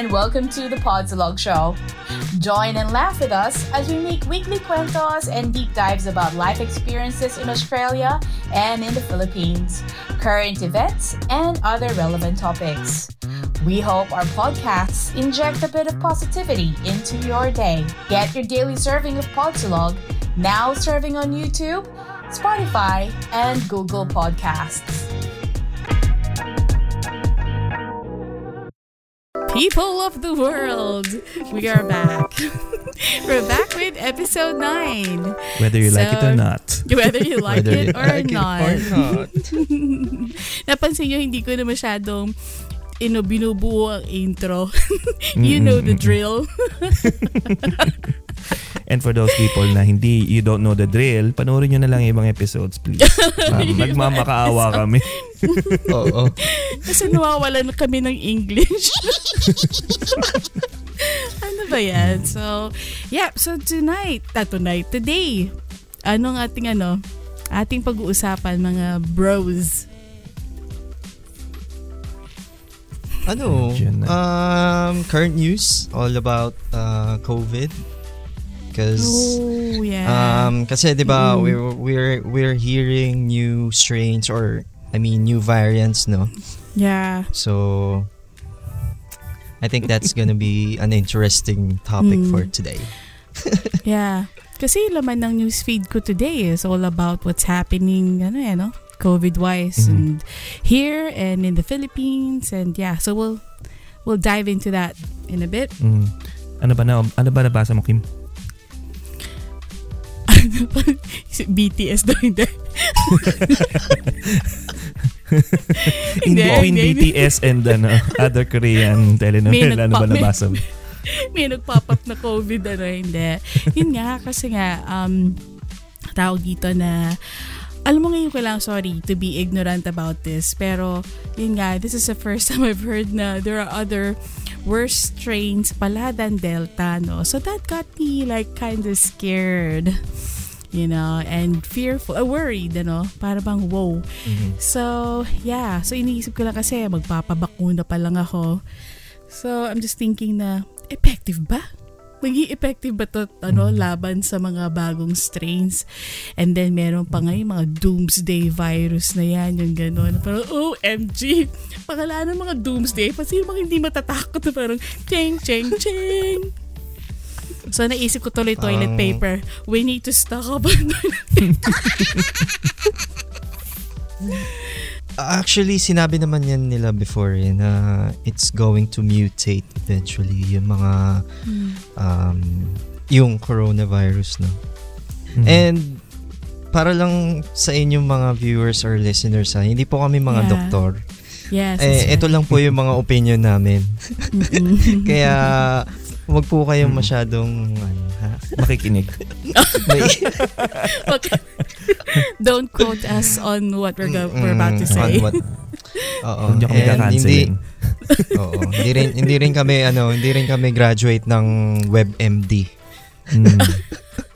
and welcome to the Podsalog Show. Join and laugh with us as we make weekly cuentos and deep dives about life experiences in Australia and in the Philippines, current events, and other relevant topics. We hope our podcasts inject a bit of positivity into your day. Get your daily serving of Podsalog, now serving on YouTube, Spotify, and Google Podcasts. People of the world, we are back. We're back with episode 9. Whether you like it or not. Whether you like Whether it you or like it not. or not. Napansin nyo, hindi ko na masyadong ino, binubuo ang intro. you know the drill. And for those people na hindi, you don't know the drill, panoorin nyo na lang ibang episodes, please. Um, nagmamakaawa kami. Oo. Kasi nawawalan na kami ng English. ano ba yan? So, yeah. So tonight, ah, tonight, today, anong ating ano, ating pag-uusapan mga bros. Ano? Um, current news all about uh, COVID. Because Oh, yeah. um kasi 'di ba Mm. we're we're we're hearing new strains or I mean new variants no. yeah. So I think that's gonna be an interesting topic Mm. for today. Yeah. Kasi laman ng newsfeed ko today is all about what's happening, ano eh, no? COVID-wise Mhm. and here and in the Philippines and yeah, so we'll we'll dive into that in a bit. Mm. Ano ba na ano ba nabasa mo Kim? BTS daw hindi. In between. BTS and ano, other Korean telenovela, ano ba nabasa mo? May nagpop up na COVID ano hindi. Yun nga kasi nga um tawag dito na alam mo ngayon ko lang, sorry to be ignorant about this, pero yun nga, this is the first time I've heard na there are other worse strains pala than Delta, no? So that got me like kind of scared, you know, and fearful, uh, worried, ano? Para bang, wow. Mhm. So, yeah. So, iniisip ko lang kasi magpapabakuna pa lang ako. So, I'm just thinking na, effective ba? Magiging effective ba to ano, laban sa mga bagong strains? And then, meron pa nga yung mga doomsday virus na yan, yung gano'n. Parang, OMG! Pakala ng mga doomsday. Kasi yung mga hindi matatakot na parang, cheng, cheng, cheng. So, naisip ko tuloy toilet Ang- paper. We need to stock up on toilet paper. Actually, sinabi naman yan nila before eh, na it's going to mutate eventually yung mga um, yung coronavirus no. Mm. And para lang sa inyong mga viewers or listeners ha, hindi po kami mga Yeah. doktor. Yes. Eh, that's ito lang po yung mga opinion namin. Mm-mm. Kaya wag po kayong Mm. masyadong ano, ha? Makikinig. Wag- Don't quote us on what we're, go- we're about to say. on what- Oo. Huwag niyo kami And hindi, oo, hindi rin hindi rin kami ano, hindi rin kami graduate ng WebMD. Mm.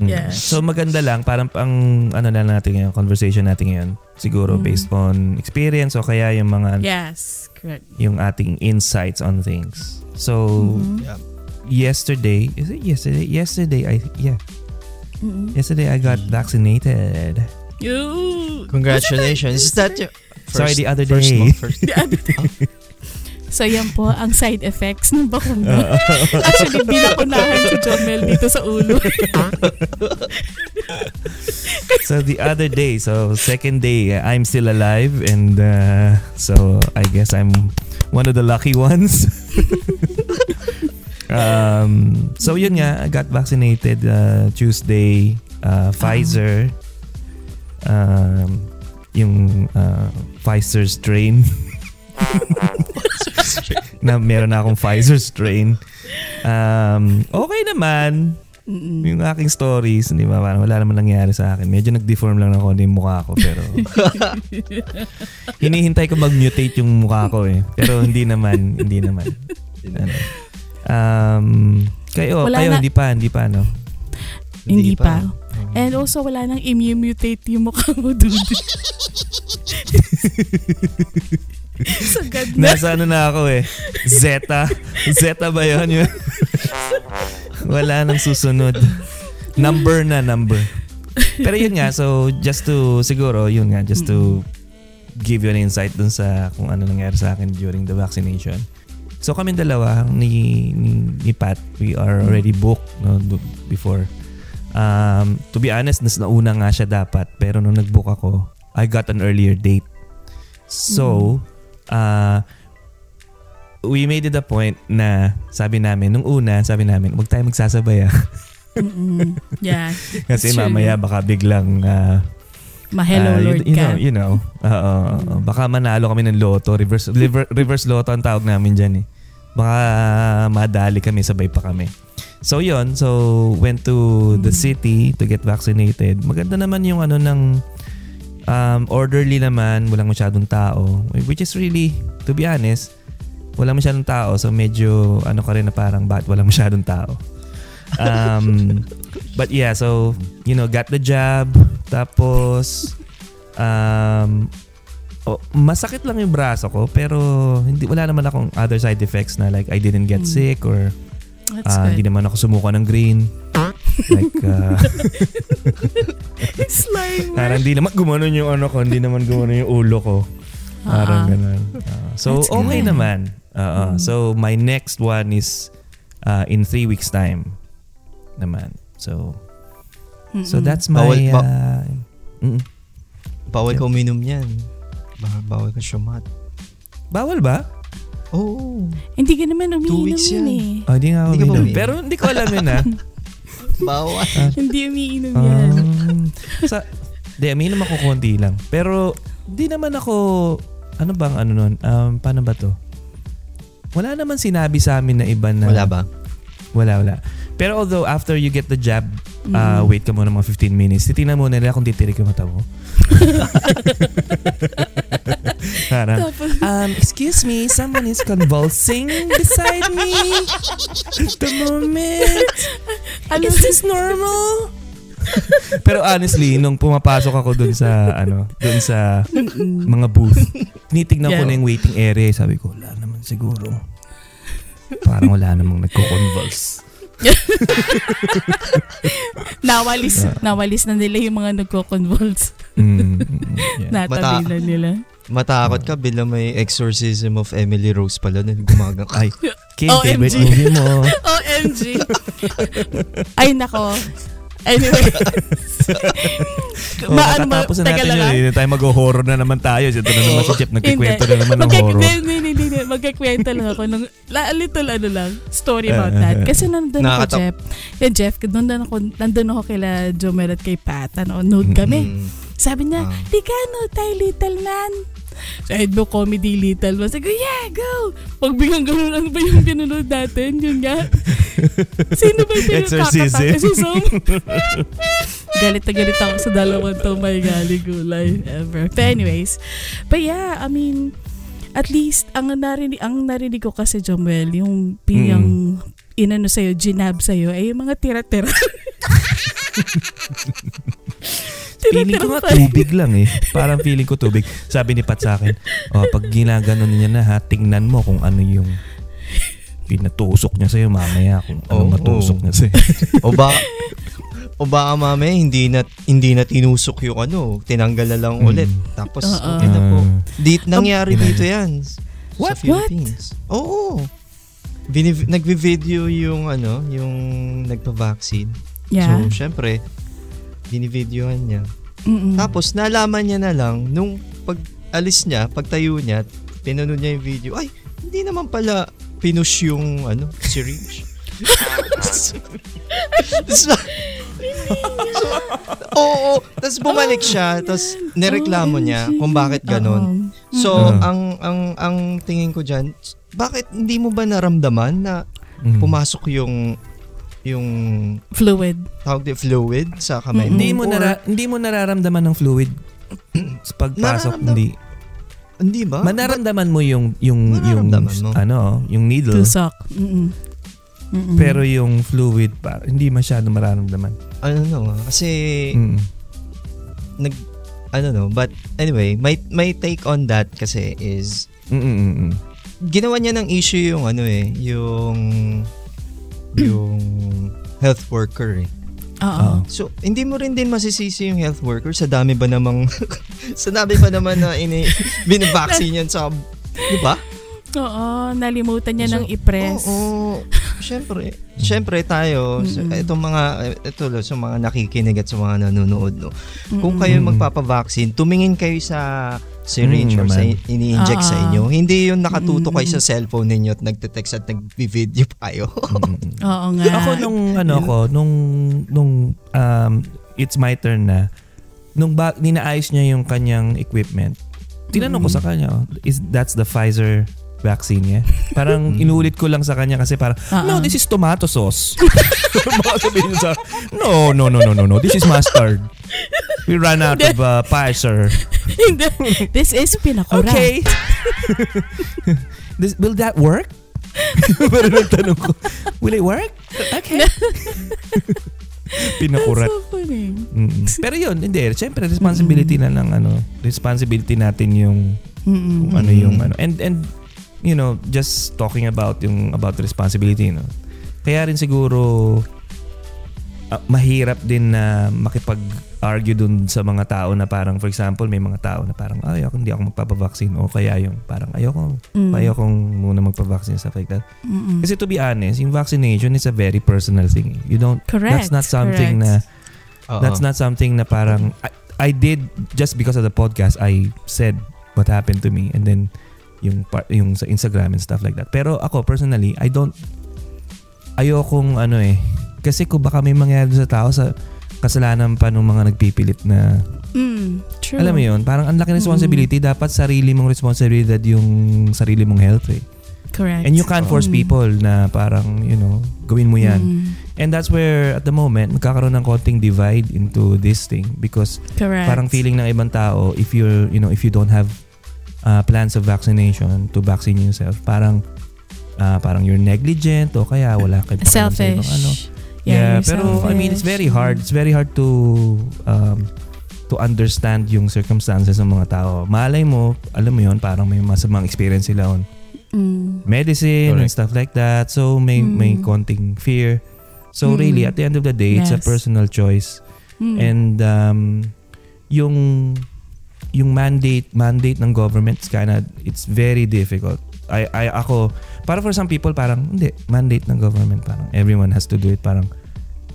Mm. Yeah. So maganda lang, parang pang ano na natin ngayon, conversation natin ngayon. Siguro Mm. based on experience o kaya yung mga Yes, correct. yung ating insights on things. So Mhm. Yeah. yesterday, is it yesterday? Yesterday I yeah, Mhm. yesterday I got vaccinated. You. Congratulations. Is that your Sorry, the other first day. mo? First, The other day. So yan po ang side effects ng bakuna. Actually, binakunahan si Jomel dito sa ulo. so the other day, so second day, I'm still alive and uh, so I guess I'm one of the lucky ones. um, so yun nga, I got vaccinated uh, Tuesday, uh, Pfizer, um, yung uh, Pfizer strain. na meron na akong Pfizer strain. Um, okay naman Mm-mm. yung aking stories, hindi ba? Parang wala naman nangyari sa akin. Medyo nag-deform lang ako yung mukha ko pero hinihintay ko mag-mutate yung mukha ko eh. Pero hindi naman, hindi naman. Ano. Um, kayo, Wala kayo na- hindi pa, hindi pa no. Hindi pa. Oo. And also, wala nang immune-mutate yung mukha mo, dude. Sagad na. Nasa ano na ako eh. Zeta. Zeta ba yun? yun? Wala nang susunod. Number na number. Pero yun nga, so just to, siguro, yun nga, just to give you an insight dun sa kung ano nangyari sa akin during the vaccination. So kami dalawa ni, ni, ni Pat, we are already booked no, before. Um, to be honest, nas nauna nga siya dapat. Pero nung nag-book ako, I got an earlier date. So, uh, we made it a point na sabi namin, nung una, sabi namin, huwag tayo magsasabay ah. Mm-mm. Yeah. Kasi true. mamaya baka biglang uh, Ma-hello Ah, you- Lord you, ka. know, you know. Oo, oo. baka manalo kami ng loto, reverse liver, reverse loto ang tawag namin diyan eh. Baka madali kami, sabay pa kami. So yon, so went to the Mm. city to get vaccinated. Maganda naman yung ano ng um, orderly naman, walang masyadong tao. Which is really, to be honest, walang masyadong tao. So medyo ano ka rin na parang bakit walang masyadong tao. Um, but yeah, so you know, got the jab. Tapos um, oh, masakit lang yung braso ko pero hindi wala naman akong other side effects na like I didn't get Mm. sick or That's ah, hindi naman ako sumuka ng green. Like uh, Slime. parang hindi naman gumanon yung ano ko, hindi naman gumanon yung ulo ko. Parang Ah. ganun. Ah, so That's okay good. naman. Oo. Mm. So my next one is uh, in three weeks time naman. So so Mm-mm. that's my Bawal ba- uh. Bawal Yeah. ka uminom yan. Bawal, bawal ka shumat. Bawal ba? Oo. Hindi ka naman umiinom yun eh. Oh, hindi nga ako umiinom? Pero hindi ko alam yun ah. Bawal. Hindi umiinom yan. Um, sa, di, umiinom ako konti lang. Pero, di naman ako, ano bang ano nun? Um, paano ba to? Wala naman sinabi sa amin na iba na... Wala ba? Wala, wala. Pero although after you get the jab, Mm. uh, wait ka muna mga 15 minutes. Titingnan muna nila kung titirik yung mata mo. Tapos, um, excuse me, someone is convulsing beside me at the moment. ano, Is this normal? Pero honestly, nung pumapasok ako dun sa, ano, dun sa mga booth, tinitignan ko Yeah. na yung waiting area. Sabi ko, wala naman siguro. Parang wala namang nagko-convulse. nawalis, nawalis na nila yung mga nagko-convulse. Mm, yeah. Natabi na nila. Matakot ka bilang may exorcism of Emily Rose pala na gumagang. Ay, Kim, OMG. favorite movie mo. OMG. Ay, nako. Anyway. Oh, Ma- ano ba- matatapos na teka natin lang, yun. ah. Hindi na tayo mag-horror na naman tayo. Ito na naman si Chip, nagkikwento na naman ng horror. Hindi, hindi, hindi. Magkakwento lang ako ng la, little ano lang, story about that. Kasi nandun ako, Jeff. Yung Jeff, nandun ako, nandun ako kila Jomer at kay Pat. Ano, nude kami. mm, Sabi niya, Ah. di ka no, tayo little man. Sa mo comedy little man. Sabi ko, yeah, go! Pag biglang ganun, ano ba yung pinunod natin? Yun nga. Sino ba yung Exorcism. Exorcism. galit na galit ako sa dalawang to may gali gulay ever. But anyways, but yeah, I mean, at least, ang narinig, ang narinig ko kasi, Jomuel, yung pinang inano sa'yo, ginab sa'yo, ay yung mga tira-tira. Feeling ko nga tubig lang eh. Parang feeling ko tubig. Sabi ni Pat sa akin, oh, pag ginaganon niya na ha, tingnan mo kung ano yung pinatusok niya sa'yo mamaya kung ano Oo. matusok niya sa'yo. o ba o baka mamaya hindi na hindi na tinusok yung ano, tinanggal na lang Mm. ulit. Tapos Oo. okay na po. Ah. Di, nangyari Ina- dito yan. What? Sa Philippines. Oo. Biniv- nagvi-video yung ano, yung nagpa-vaccine. Yeah. So, syempre, binivideohan niya. Mm-mm. Tapos, nalaman niya na lang, nung pag alis niya, pagtayo niya, pinanood niya yung video, ay, hindi naman pala pinush yung, ano, syringe. Tapos, Oo, tapos bumalik siya, tapos nireklamo niya kung bakit ganon. Oo. So, Mm. ang ang ang tingin ko diyan, bakit hindi mo ba naramdaman na Mm. pumasok yung yung Fluid. tawag di fluid sa kamay Mm-mm. mo? Hindi mo nara- hindi mo nararamdaman ng fluid sa pagpasok hindi. hindi ba? Manaramdaman mo yung yung yung mo. ano, yung needle. Tusok. Mm-mm. Mm-mm. Pero yung fluid pa hindi masyado mararamdaman. ano no, kasi Mm. nag I don't know. But anyway, my, my take on that kasi is, Mm-mm-mm. ginawa niya ng issue yung ano eh, yung, yung health worker eh. Oo. So, hindi mo rin din masisisi yung health worker sa dami ba namang, sa dami ba naman na ini, binabaksin yan sa, di ba? Oo, nalimutan niya So, ng i-press. Oo, syempre. Syempre tayo, sa, Mm-mm. itong mga, ito sa mga nakikinig at sa mga nanonood, no. Kung kayo magpapavaccine, tumingin kayo sa syringe Mm, or sa ini-inject sa Ah. inyo. Hindi yung nakatuto kayo Mm-mm. sa cellphone ninyo at nagte-text at nag-video pa kayo. Oo nga. Ako nung ano ko, nung nung um, it's my turn na nung ba, ninaayos niya yung kanyang equipment. Tinanong ko Mm. sa kanya, oh, is that's the Pfizer vaccine niya? Parang inulit ko lang sa kanya kasi parang, Ah, no, this is tomato sauce. Baka sabihin niya sa, no, no, no, no, no, no, this is mustard. We ran out of uh, Pfizer. Hindi. This is pinakura. Okay. this, will that work? Pero nagtanong ko, will it work? Okay. Pinakurat. That's so funny. Mm. Pero yun, hindi. Siyempre, responsibility na lang, ano, responsibility natin yung, Mm-mm. kung ano yung, ano. And, and, you know, just talking about yung, about responsibility, no. Kaya rin siguro, ah, mahirap din na makipag-argue dun sa mga tao na parang, for example, may mga tao na parang, ay, ako, hindi ako magpapavaccine. O kaya yung parang, ayoko, Mm. ayokong muna magpavaccine, stuff like that. Mm-mm. Kasi to be honest, yung vaccination is a very personal thing. You don't, Correct. that's not something correct. na, That's not something na parang I, I did just because of the podcast I said what happened to me and then yung par- yung sa Instagram and stuff like that. Pero ako personally, I don't ayokong ano eh kasi kung baka may mangyari sa tao sa kasalanan pa ng mga nagpipilit na Mm, true. alam mo yun, parang ang laki responsibility dapat sarili mong responsibilidad yung sarili mong health eh. Correct. And you can't force Mm. people na parang, you know, gawin mo yan. Mm, And that's where at the moment magkakaroon ng konting divide into this thing because correct. parang feeling ng ibang tao if you're you know if you don't have uh, plans of vaccination to vaccine yourself parang uh, parang you're negligent o kaya wala ka sa selfish. ibang ano. Yeah, you're pero I mean it's selfish. very hard. It's very hard to um, to understand yung circumstances ng mga tao. Malay mo, alam mo yon parang may masamang experience sila on Mm. medicine and Correct. stuff like that. So may may Mm. konting fear. So Mm. really at the end of the day, it's a Yes. personal choice. Mm. And um yung yung mandate mandate ng government is kinda it's very difficult. I I ako para for some people parang hindi mandate ng government parang everyone has to do it parang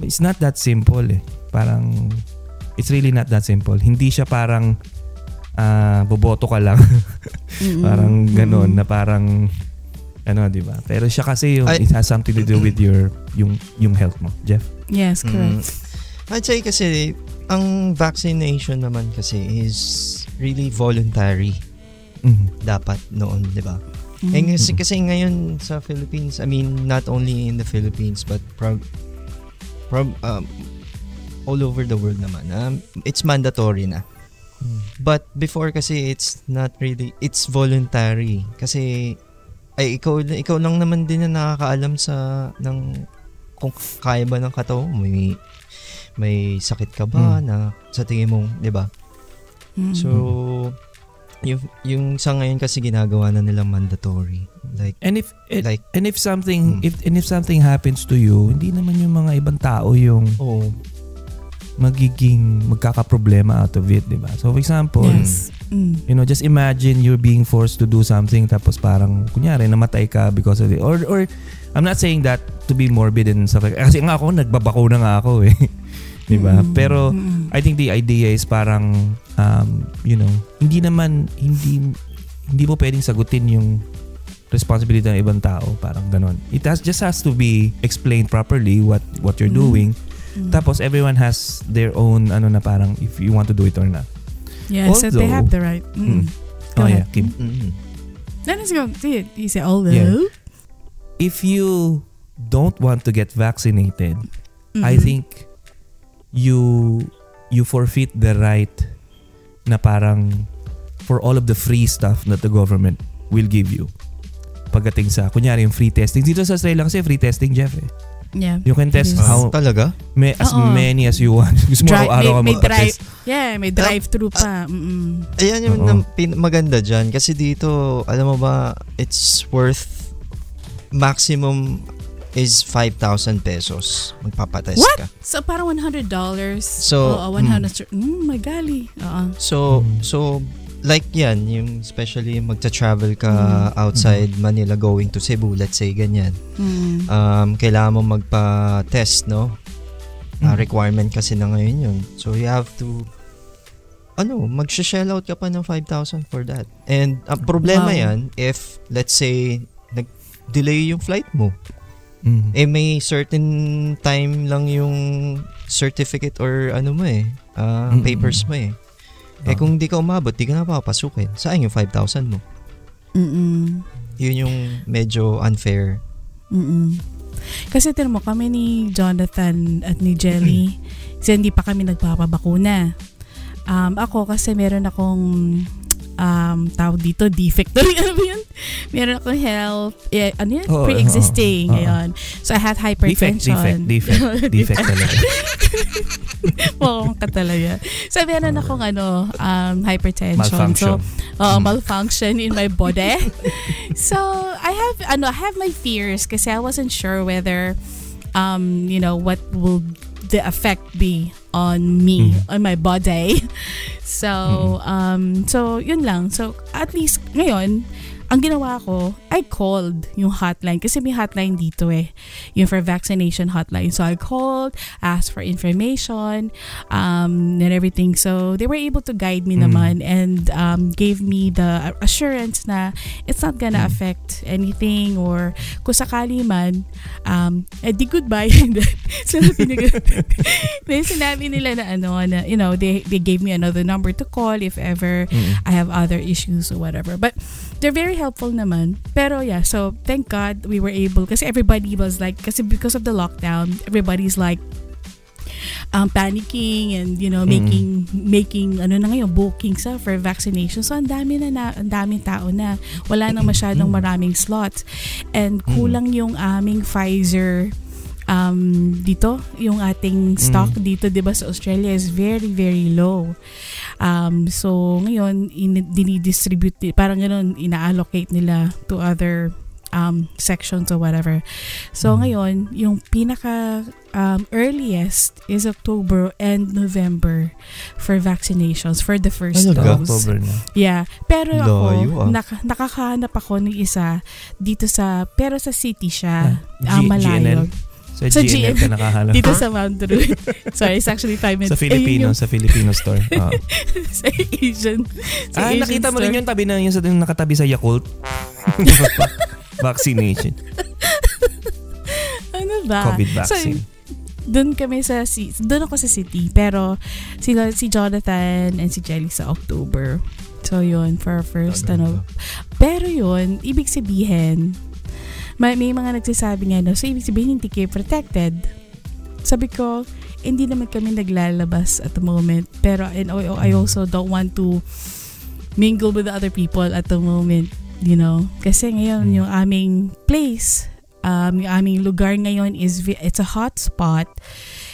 it's not that simple eh. Parang it's really not that simple. Hindi siya parang ah boboto ka lang. Mm-mm. parang ganon Mm-mm. na parang ano, 'di ba? Pero siya kasi yung Ay- it has something to do with your yung yung health mo, Jeff. Yes, correct. Mm. I'd say kasi, ang vaccination naman kasi is really voluntary Mhm. dapat noon, di ba? Mm. Eh, kasi, kasi ngayon sa Philippines, I mean, not only in the Philippines, but prob, prob, um, all over the world naman, um, it's mandatory na. Mm. But before kasi it's not really, it's voluntary. Kasi, ay ikaw, ikaw lang naman din na nakakaalam sa, ng, kung kaya ba ng katawan may, may sakit ka ba Mm. na sa tingin mo, di ba? Mm. So, yung, yung sa ngayon kasi ginagawa na nilang mandatory. Like, And if it, like, and if something Mm. if and if something happens to you, hindi naman yung mga ibang tao yung oh, magiging magkakaproblema out of it, 'di ba? So for example, yes. Mm. you know, just imagine you're being forced to do something tapos parang kunyari namatay ka because of it. Or or I'm not saying that to be morbid and stuff like kasi nga ako nagbabakuna nga ako eh. 'Di ba? Mm. Pero Mm-mm. I think the idea is parang um, you know, hindi naman hindi hindi mo pwedeng sagutin yung responsibility ng ibang tao, parang ganon. It has just has to be explained properly what what you're Mm. doing. Mm. Tapos everyone has their own ano na parang if you want to do it or not. yes, so they although- have the right. Mm. Mm. Go oh ahead. yeah, Kim. mm, Then let's go. See it. You say although. Yeah. If you don't want to get vaccinated, I Mhm. think you you forfeit the right na parang for all of the free stuff that the government will give you. Pagdating sa, kunyari yung free testing. Dito sa Australia kasi free testing, Jeff eh. Yeah. You can test Yes. how Talaga? may, as Oo. many as you want. Gusto mo Drive, araw-araw ka may, may drive. magpa-test. Yeah, may drive-through pa. Mm-mm. Ayan yung Oo. nam- pin- maganda dyan. Kasi dito, alam mo ba, it's worth maximum is 5,000 pesos. Magpapatest What? ka. So, parang $100. So, Oo, 100. Mm, my golly. Oo. So, Mm. so like yan, yung especially magta-travel ka Mm. outside Manila going to Cebu, let's say ganyan. Mm. Um, kailangan mo magpa-test, no? Mm. requirement kasi na ngayon yun. So, you have to ano, mag-shell out ka pa ng 5,000 for that. And ang problema Wow. yan, if, let's say, nag-delay yung flight mo, Mm. eh may certain time lang yung certificate or ano mo eh, ah, Mm-mm. papers mo eh. Eh Ah. kung di ka umabot, di ka na papapasukin. Saan yung 5,000 mo? Mm-mm. Yun yung medyo unfair. Mm-mm. Kasi tinan mo, kami ni Jonathan at ni Jelly, kasi hindi pa kami nagpapabakuna. Um, ako kasi meron akong um, tawag dito, defect. ano ba yun? Meron akong health, eh, ano yun? Oo, Pre-existing. oo. Ayun. So I had Defect, hypertension. defect, defect. defect talaga. Oo, ka talaga. So meron akong ano, um, hypertension. Malfunction. So, uh, Mm. malfunction in my body. so, I have ano, I have my fears kasi I wasn't sure whether um, you know, what will the effect be on me, Mm. on my body. So, um, so yun lang. So, at least ngayon, ang ginawa ko, I called yung hotline kasi may hotline dito eh, yung for vaccination hotline. So I called, asked for information, um, and everything. So they were able to guide me Mm. naman and um, gave me the assurance na it's not gonna Mm. affect anything or kung sakali man, um, eh di goodbye. pinag- then sinabi nila na ano, na, you know, they, they gave me another number to call if ever Mm. I have other issues or whatever. But they're very helpful naman. Pero yeah, so thank God we were able kasi everybody was like kasi because of the lockdown, everybody's like um, panicking and you know Mm. making making ano na ngayon booking sa for vaccination. So ang dami na, na ang daming tao na wala nang masyadong maraming slots. And kulang yung aming Pfizer um dito yung ating stock dito 'di ba sa Australia is very very low. Um so ngayon in, dinidistribute parang ganoon ina-allocate nila to other um sections or whatever. So ngayon yung pinaka um, earliest is October and November for vaccinations for the first Talaga? dose. October na. Yeah. Pero Layo, ako, ah. naka- nakakahanap ako ng isa dito sa, pero sa city siya. Ah, Ah, G- malayo. GNL? Sa, Sa GNL ka GNL. nakahanap. Dito sa Mount Druid. Sorry, it's actually five minutes. sa Filipino, sa Filipino store. Yung- sa Asian. Sa ah, Asian nakita mo rin store. yung tabi na yung sa yung nakatabi sa Yakult. Vaccination. Ano ba? COVID vaccine. So, doon kami sa doon ako sa city pero sila si Jonathan and si Jelly sa October. So yun for our first ano. Pero yun, ibig sabihin may, may mga nagsasabi nga no, so ibig sabihin hindi kayo protected. Sabi ko, hindi naman kami naglalabas at the moment. Pero and I, I also don't want to mingle with the other people at the moment. You know? Kasi ngayon, Mm. yung aming place, um, yung aming lugar ngayon is, it's a hot spot.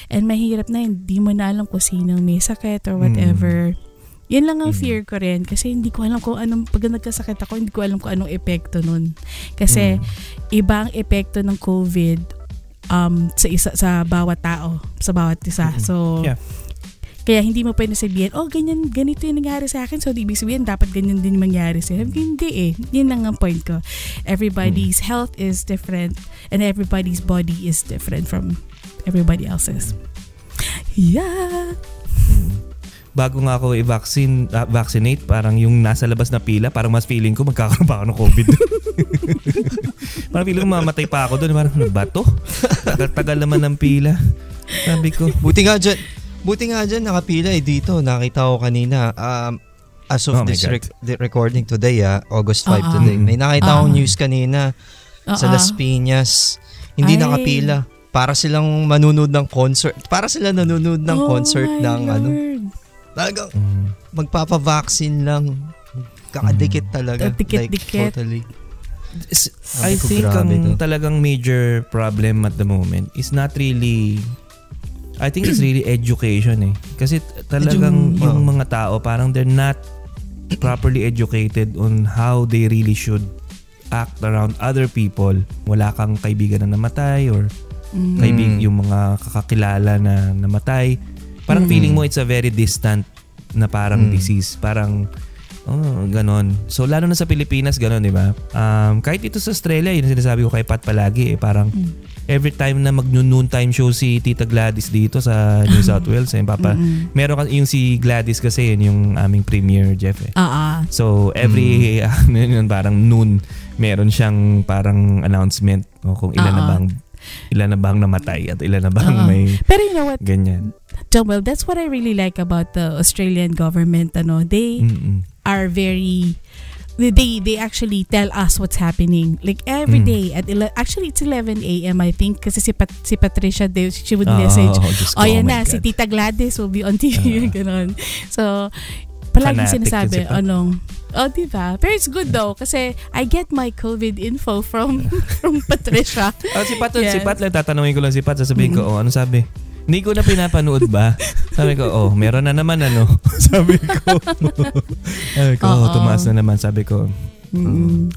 And mahirap na, hindi mo na alam kung sinong may sakit or whatever. Yan lang ang Mm. fear ko rin. Kasi hindi ko alam kung anong, pag nagkasakit ako, hindi ko alam kung anong epekto nun. Kasi, Mm. iba ang epekto ng COVID um, sa isa sa bawat tao, sa bawat isa. Mm-mm. So, Yeah. kaya hindi mo pwede sabihin, oh, ganyan, ganito yung nangyari sa akin. So, di ibig sabihin, dapat ganyan din mangyari sa Hindi eh. Yun lang ang point ko. Everybody's Mm. health is different and everybody's body is different from everybody else's. Yeah. Bago nga ako i-vaccine, ah, vaccinate, parang yung nasa labas na pila, parang mas feeling ko magkakaroon pa ako ng COVID. parang feeling ko mamatay pa ako doon. Parang, ano ba to? Tagal-tagal naman ng pila. Sabi ko, Buti nga dyan, buti nga dyan nakapila eh dito. Nakita ko kanina. Um, as of Oh this rec- the recording today, ah, August 5 Ah, ah. today. May nakita akong Ah, ah. news kanina sa Oo. Las Piñas. Hindi Ay. nakapila. Para silang manunod ng concert. Para sila nanonood ng Oh concert ng ano. Talagang mm, magpapavaccine lang. Kakadikit talaga. Dikit-dikit. Like, totally. s- Sabi I think ang talagang major problem at the moment is not really I think it's really education eh. Kasi talagang Edu- yung oh. mga tao parang they're not properly educated on how they really should act around other people. Wala kang kaibigan na namatay or Mm. kaibig Mm. yung mga kakakilala na namatay. Parang Mm. feeling mo it's a very distant na parang Mm. disease. Parang oh, ganon. So lalo na sa Pilipinas ganon, 'di ba? Um, kahit ito sa Australia, yun sinasabi ko kay Pat palagi eh, parang Mm. every time na mag-noon time show si Tita Gladys dito sa New South Wales, eh, papa, Mm-mm. meron ka yung si Gladys kasi yun yung aming premier Jeff eh. Ah, ah. So every ano yun, parang noon meron siyang parang announcement o kung ilan na Oo. bang ilan na bang namatay at ilan na bang Oo. may Pero you know what, ganyan. Joel, that's what I really like about the Australian government. Ano, they Mm-mm. are very they they actually tell us what's happening like every Mm. day at ele- actually it's 11 a.m. I think kasi si, Pat, si Patricia they, she would Oh, message oh ko, yan my na si God. Tita Gladys will be on TV Ah. ganon so palagi Fanatic sinasabi si anong oh diba pero it's good though kasi I get my COVID info from from Patricia Oh, si Pat, si Yes. Pat lang tatanungin ko lang si Pat, sasabihin ko, oh, ano sabi? Hindi ko na pinapanood ba? Sabi ko, oh, meron na naman ano. sabi ko. sabi ko, oh, tumaas na naman. Sabi ko, Mm.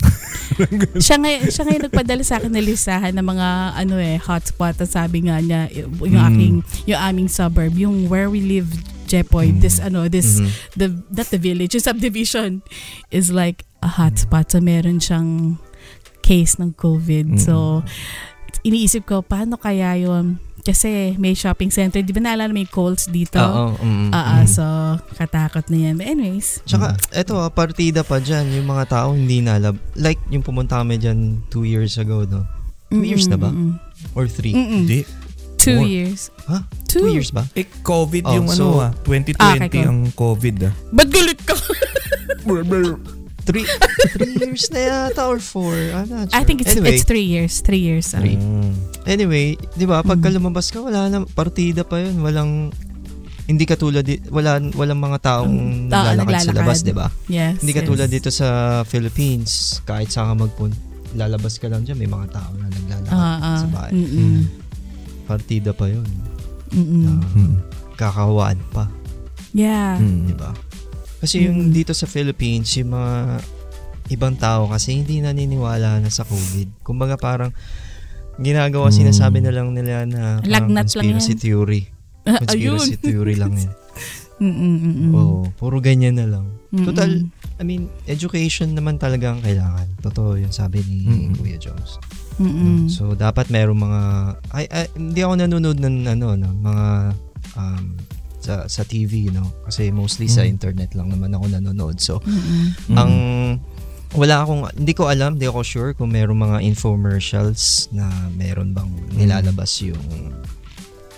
siya ngayon siya ngayon nagpadala sa akin ng listahan ng mga ano eh hotspot at sabi nga niya yung Mm. aking yung aming suburb yung where we live Jepoy Mm. this ano this Mhm. the not the village yung subdivision is like a hotspot so meron siyang case ng COVID Mm. so iniisip ko paano kaya yun kasi may shopping center di ba naalala may Coles dito Oo. mm, Ah, ah, mm. so katakot na yan. But anyways, Tsaka, eto ah, partida pa dyan, yung mga tao hindi nalab. Like, yung pumunta kami dyan two years ago, no? Two years na ba? Or three? Mm-mm. hindi. Two More. years. Ha? Two, Two years ba? Eh, COVID Oh, yung so- ano ah. 2020 Ah, okay, ang COVID ah. Ba't galit ka? Three, three years na yata or four. I'm not I sure. think it's anyway, it's three years. Three years. ah. Three. Mm. Anyway, 'di ba, pagka Mm. lumabas ka wala na partida pa 'yun, walang hindi katulad di, wala walang mga taong Mm, tao naglalakad sa naglalakad. labas, 'di ba? Yes. Hindi yes. katulad dito sa Philippines, kahit saan ka magpunta, lalabas ka lang diyan, may mga tao na naglalakad Ah, ah. sa bahay. Mm-mm. Partida pa 'yun. Mm-mm. Mm. kakawaan pa, Yeah. Mm. 'di ba? Kasi yung Mm. dito sa Philippines, yung mga ibang tao kasi hindi naniniwala na sa COVID. Kumbaga parang ginagawa, Mm. sinasabi na lang nila na parang Lagnat lang conspiracy yan. theory. Ayun. Conspiracy theory lang yan. Mm-mm, mm-mm. Oo, puro ganyan na lang. Mm-mm. Total, I mean, education naman talaga ang kailangan. Totoo yung sabi ni Mm. Kuya Jones. Mm-mm. No? So, dapat merong mga, ay, ay, hindi ako nanonood ng ano, no, mga, um, sa, sa TV, no? Kasi mostly sa Mm. internet lang naman ako nanonood. So, Mm-mm. Mm. ang wala akong hindi ko alam, hindi ako sure kung merong mga infomercials na meron bang nilalabas yung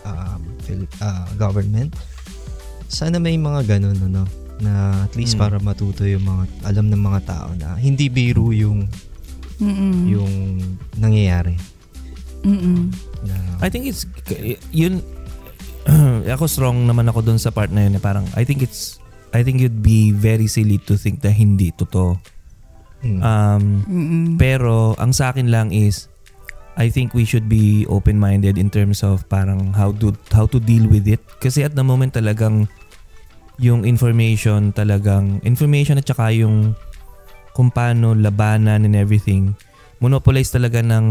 um, ah, government. Sana may mga ganun ano na at least Mm. para matuto yung mga alam ng mga tao na hindi biro yung Mm-mm. yung nangyayari Mm-mm. na I think it's yun ako strong naman ako dun sa part na yun eh, parang I think it's I think you'd be very silly to think na hindi totoo. Mm. Um Mm-mm. pero ang sa akin lang is I think we should be open-minded in terms of parang how to how to deal with it kasi at the moment talagang yung information talagang information at saka yung kung paano labanan and everything monopolize talaga ng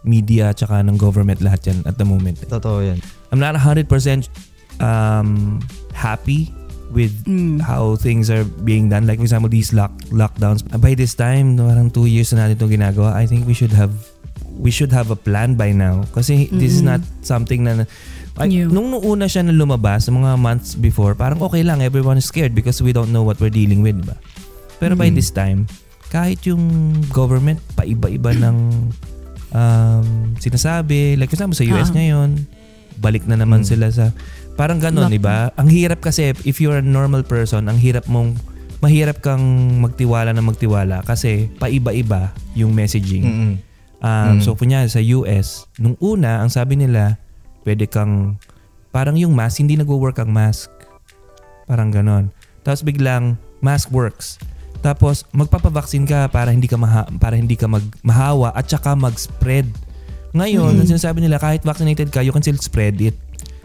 media at saka ng government lahat yan at the moment. totoo yan I'm not 100% um, happy with Mm. how things are being done. Like for example, these lock lockdowns. By this time, no, parang two years na natin itong ginagawa. I think we should have we should have a plan by now. Kasi this is not something na ay, New. nung una siya na lumabas, mga months before, parang okay lang, everyone is scared because we don't know what we're dealing with, ba? Pero by Mm. this time, kahit yung government, paiba-iba ng um, sinasabi. Like, kasama sa US Ah. ngayon, balik na naman Mm. sila sa... Parang ganun, di ba? Ang hirap kasi, if you're a normal person, ang hirap mong... Mahirap kang magtiwala na magtiwala kasi paiba-iba yung messaging. Mm-mm. Um, Mm. So, kunya sa US, nung una, ang sabi nila, pwede kang, parang yung mask, hindi nagwo-work ang mask. Parang ganon. Tapos biglang, mask works. Tapos magpapabaksin ka para hindi ka maha, para hindi ka mag, mahawa at saka mag-spread. Ngayon, Mm. ang sinasabi nila kahit vaccinated ka, you can still spread it.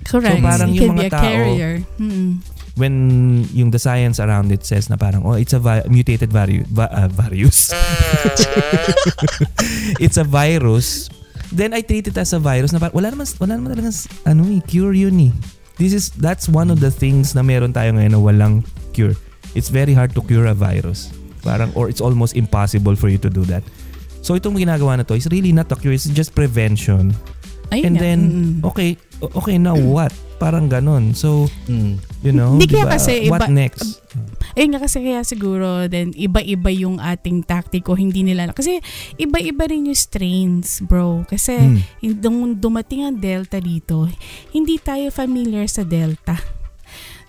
Correct. So, parang you yung mga tao- carrier. Mm-mm. When yung the science around it says na parang oh it's a vi- mutated vari- va- uh, virus. it's a virus. Then I treat it as a virus na parang wala naman wala naman talaga ano eh, cure yun eh. This is that's one of the things na meron tayo ngayon na walang cure. It's very hard to cure a virus. Parang or it's almost impossible for you to do that. So itong ginagawa na to is really not a cure, it's just prevention. Ayun And nga. then okay, okay now what? Parang ganon. So, Mm. you know, Hindi kaya diba? kasi what iba- next? Ayun nga kasi kaya siguro then iba-iba yung ating tactic o hindi nila kasi iba-iba rin yung strains bro kasi hin- nung dumating ang Delta dito hindi tayo familiar sa Delta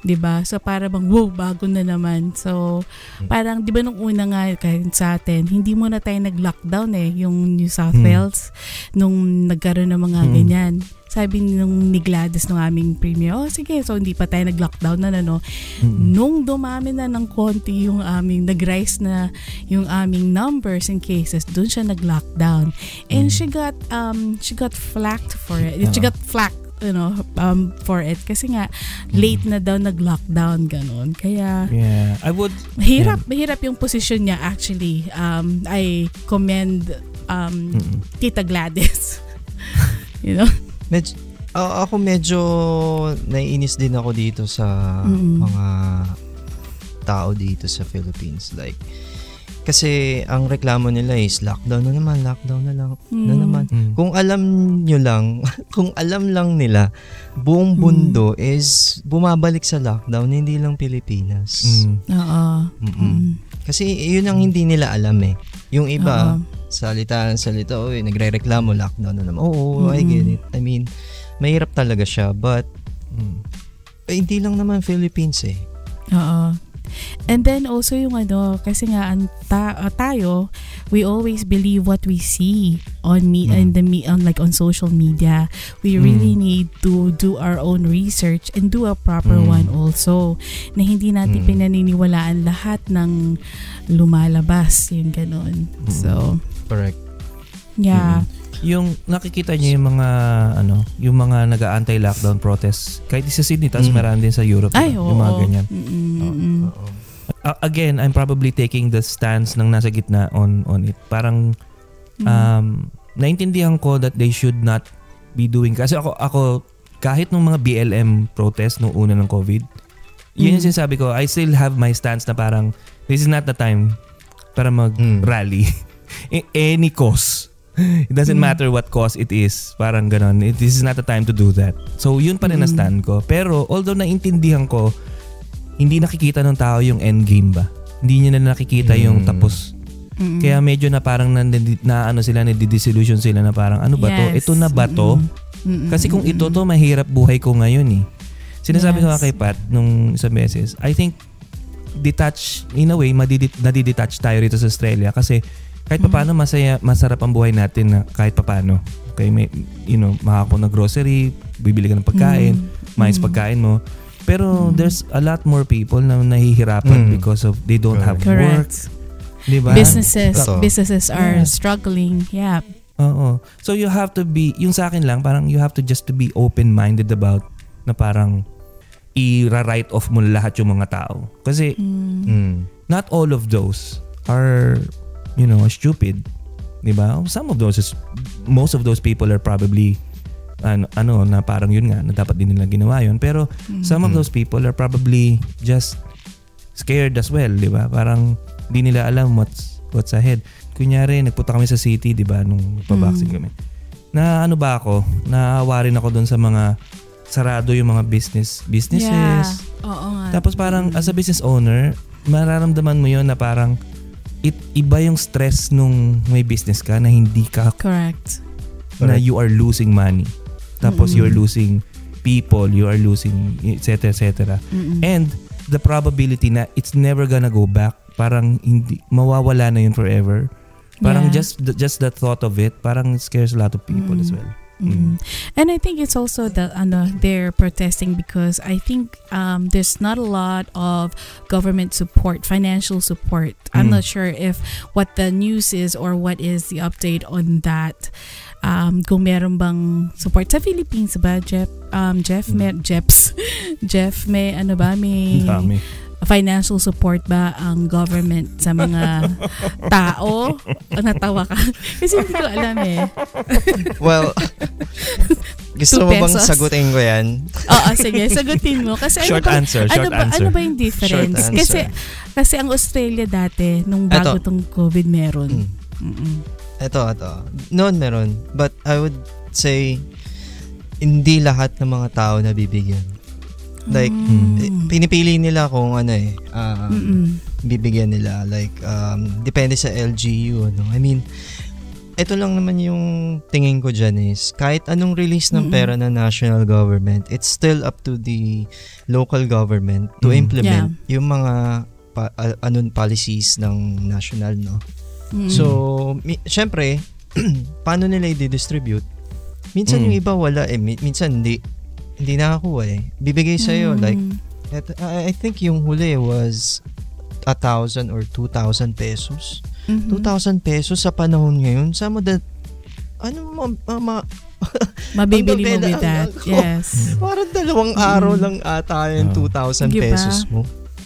'di ba so para bang wow bago na naman so parang 'di ba nung una nga kahit sa atin hindi mo na tayo nag-lockdown eh yung New South Hmm. Wales nung nagkaroon ng mga Hmm. ganyan sabi nung ni Gladys nung aming premier oh sige so hindi pa tayo nag-lockdown na no Mm. nung dumami na ng konti yung aming nag-rise na yung aming numbers and cases doon siya nag-lockdown and she got um she got flacked for it she Oo. got flacked you know um for it kasi nga late na daw nag-lockdown ganun kaya Yeah, I would mahirap mahirap yung position niya actually um I commend um Mm-mm. Tita Gladys you know Medyo, a- ako medyo naiinis din ako dito sa Mm. mga tao dito sa Philippines. Like, kasi ang reklamo nila is lockdown na naman, lockdown na lang, na Mm. naman. Mm. Kung alam nyo lang, kung alam lang nila, buong mundo is bumabalik sa lockdown, hindi lang Pilipinas. Mm. oo Mm-mm. Mm. Kasi yun ang hindi nila alam eh. Yung iba, Oo. salita ng salita, oy, nagre-reklamo, lockdown na naman. Oo, I Mm. get it. I mean, mahirap talaga siya, but Mm. eh, hindi lang naman Philippines eh. Oo. And then also yung ano, kasi nga ang ta- uh, tayo, we always believe what we see on me Mm. and the me on like on social media. We really Mm. need to do our own research and do a proper Mm. one also. Na hindi natin Mm. pinaniniwalaan lahat ng lumalabas, yung ganun. So, Correct. yeah. Yung nakikita niyo yung mga ano, yung mga nag-anti-lockdown protests. Kahit sa Sydney, tapos Mm. meron din sa Europe. Ay, oo. yung mga ganyan. Mm-mm. Oo. Uh, again, I'm probably taking the stance ng nasa gitna on on it. Parang Mm. um naintindihan ko that they should not be doing kasi ako ako kahit nung mga BLM protest nung una ng COVID, yun yung Mm. sinasabi ko, I still have my stance na parang this is not the time para mag-rally. In any cause. It doesn't Mm. matter what cause it is. Parang ganon. It, this is not the time to do that. So, yun pa rin na Mm. stand ko. Pero, although naintindihan ko, hindi nakikita ng tao yung end game ba? Hindi niya na nakikita yung Mm. tapos. Mm-mm. Kaya medyo na parang na, na ano sila, nadidisillusion sila na parang ano ba to? Yes. Ito na ba to? Mm-mm. Kasi kung ito to, mahirap buhay ko ngayon eh. Sinasabi ko Yes. nga kay Pat nung isang beses, I think detach, in a way, madidit, nadidetach tayo rito sa Australia kasi kahit Mhm. papaano masaya, masarap ang buhay natin na kahit papaano. Okay, may, you know, makakapo na grocery, bibili ka ng pagkain, Mm. mais Mm. pagkain mo. Pero Mm. there's a lot more people na nahihirapan Mm. because of they don't have work. Correct. Di ba? Businesses, Totoo. businesses are Yeah. struggling. Yeah. Oo. So you have to be, yung sa akin lang, parang you have to just to be open-minded about na parang i-write off mo lahat yung mga tao. Kasi Mm. Mm. not all of those are, you know, stupid. Di ba? Some of those, is, most of those people are probably ano, ano na parang yun nga, na dapat din nila ginawa yun. Pero some of Mhm. those people are probably just scared as well, di ba? Parang di nila alam what's what's ahead. Kunyari, nagpunta kami sa city, di ba, nung nagpa-vaccine Mm. kami. Na ano ba ako? Naawa rin ako doon sa mga sarado yung mga business businesses. Yeah. Oo nga. Tapos parang Mm. as a business owner, mararamdaman mo yon na parang it, iba yung stress nung may business ka na hindi ka Correct. na you are losing money. Tapos Mm-mm. you are losing people, you are losing etc etc. Mm-mm. And the probability na it's never gonna go back, parang hindi mawawala na yun forever. Parang Yeah. just just the thought of it, parang it scares a lot of people Mm. as well. Mm. And I think it's also that ano they're protesting because I think um, there's not a lot of government support, financial support. I'm Mm. not sure if what the news is or what is the update on that. Um, kung meron bang support sa Philippines ba, Jeff? Um, Jeff, may, Jeps, Jeff, may ano ba, may dami. Financial support ba ang government sa mga tao? Natawa ka? Kasi hindi ko alam eh. Well, gusto mo bang sagutin ko yan? Oo, sige, sagutin mo. Kasi Short ano ba, answer, ano short ba, answer. Ano ba yung difference? Kasi kasi ang Australia dati, nung bago Eto. tong COVID meron. Mm. Ito, ito. Noon meron. But I would say, hindi lahat ng mga tao nabibigyan. Like, Mm. eh, pinipili nila kung ano eh, Mm-mm. bibigyan nila. Like, um, depende sa LGU. Ano. I mean, ito lang naman yung tingin ko dyan is, kahit anong release ng Mm-mm. pera ng national government, it's still up to the local government to Mm. implement yung mga pa, a- anong policies ng national, no? Mm-mm. So, mi- syempre, paano nila i-distribute? Minsan Mm. yung iba wala eh, mi- minsan hindi hindi nakakuha eh. Bibigay sa Mm. like et- I I think yung huli was a thousand or 2,000 pesos. Mhm. 2,000 pesos sa panahon ngayon. Sa mo that ano ma, ma, ma- Mabibili mo with that. babela- Yes. parang dalawang araw lang ata yung Ah. 2,000 Di ba? pesos mo.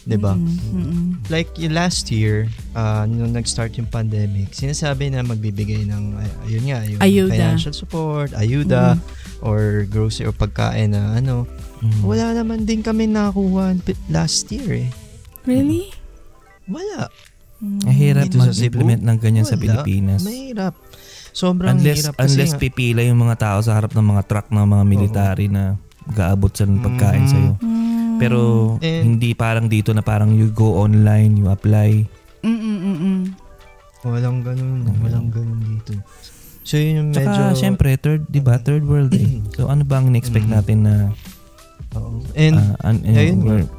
'Di ba? Mm, mm-mm. like y- last year, uh, nung nag-start yung pandemic, sinasabi na magbibigay ng, ay- ayun nga, yung Ayuda. financial support, ayuda, Mm. or grocery or pagkain na ano. Mm. Wala naman din kami nakuha last year eh. Really? Wala. Mm. Mahirap sa mag-implement ng ganyan sa Wala. Pilipinas. Mahirap. Sobrang Unless, hirap kasi unless nga. pipila yung mga tao sa harap ng mga truck ng mga military na gaabot sa ng pagkain Mm. sa'yo. Mm. Pero And- hindi parang dito na parang you go online, you apply. Mm-mm-mm. Walang ganun. Walang ganun dito. So yun yung medyo... Tsaka syempre, third, di ba? Third world eh. So ano ba ang in-expect Mm. natin na Oo. And ah, an- eh, ayun nga. we're-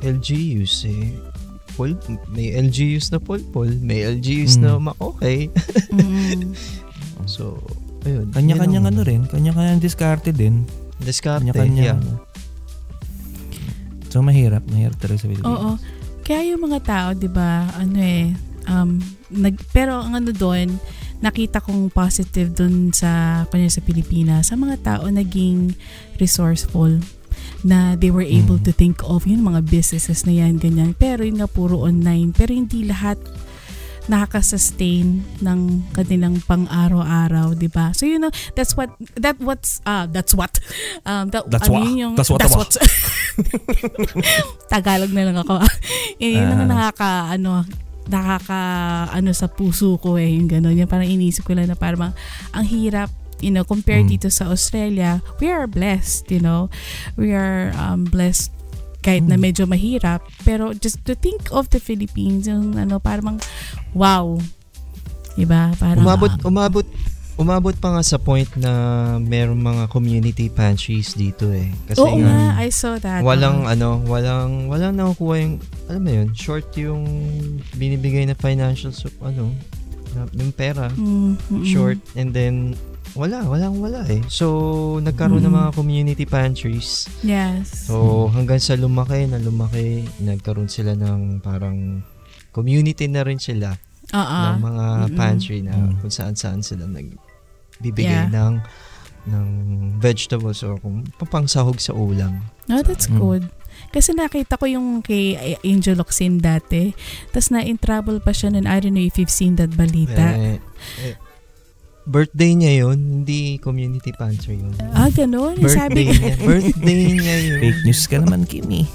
LGUs eh. Pol, may LGUs na polpol, may LGUs Mm. na ma-okay. Mm-mm. So, ayun. kanya-kanyang Yun ano rin, kanya-kanyang discarded din. Discarte, Kanya-kanya. yeah. ano. So mahirap, mahirap talaga sa Pilipinas. Oo. Kaya yung mga tao, 'di ba, ano eh um nag pero ang ano doon, nakita kong positive doon sa kanya sa Pilipinas, sa mga tao naging resourceful na they were able Mm. to think of yung mga businesses na yan, ganyan. Pero yun nga puro online. Pero hindi lahat nakaka-sustain ng kanilang pang-araw-araw, 'di ba? So you know, that's what that what's ah that's what um that, That's ano what- yun yung that's what- that's what- Tagalog na lang ako. yun ang Ah. nakaka ano nakaka ano sa puso ko eh yung gano'n yung parang inisip ko lang na parang ang hirap you know compared Mm. dito sa Australia we are blessed you know we are um, blessed kahit na Mm. medyo mahirap pero just to think of the Philippines yung ano parang wow diba parang Umabot, umabot, umabot pa nga sa point na merong mga community pantries dito eh. Kasi oo nga, nga I saw that walang ano, walang, walang nakukuha yung, alam mo yun, short yung binibigay na financial, sup, ano, na, yung pera. Mm, mm, mm. short and then wala, walang wala eh. So, nagkaroon ng Mm. mga community pantries. yes So, hanggang sa lumaki na lumaki, nagkaroon sila ng parang community na rin sila oo ng mga Mm-mm. pantry na kung saan-saan sila nagbibigay Yeah. ng ng vegetables or kung papangsahog sa ulam. No, that's Mm. good. Kasi nakita ko yung kay Angel Locsin dati. Tapos na-in-trouble pa siya nun. I don't know if you've seen that balita. Eh, eh, birthday niya yun, hindi community pantry yun. ah, ganun. Birthday Sabi niya. Birthday niya yun. Fake news ka naman, Kimi.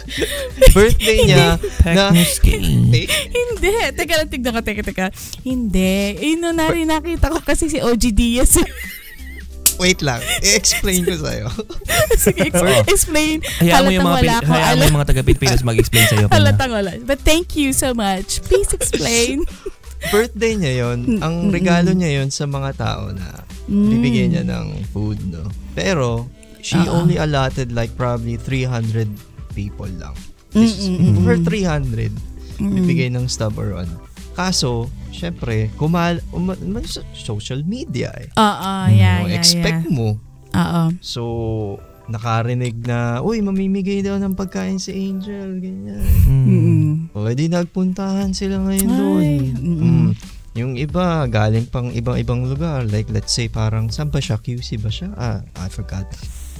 Birthday niya. Fake Na- news, Kimi. Hindi. Teka lang, tignan ka, teka, teka. Hindi. Eh, no, nari, nakita ko kasi si OG Diaz. Wait lang. I-explain ko sa'yo. Sige, ex- Oo. explain. Hayaan mo yung mga, wala Pil- ko hayaan mo yung mga taga-Pilipinas mag-explain sa'yo. Halatang wala. But thank you so much. Please explain. Birthday niya yun. Ang regalo niya yun sa mga tao na bibigyan niya ng food, no? Pero, she Oo. only allotted like probably 300 people lang. Mm-mm. For 300, Mm-mm. bibigay ng stub or ano. Kaso, syempre, kumal um, um, social media eh. Oo, yeah, No, yeah, expect yeah. mo. Oo. So, nakarinig na, uy, mamimigay daw ng pagkain si Angel, ganyan. Mm. Mm-mm. O, edi nagpuntahan sila ngayon doon. Ay, mm-mm. Mm. Yung iba, galing pang ibang-ibang lugar. Like, let's say, parang, saan ba siya? QC ba siya? Ah, I forgot.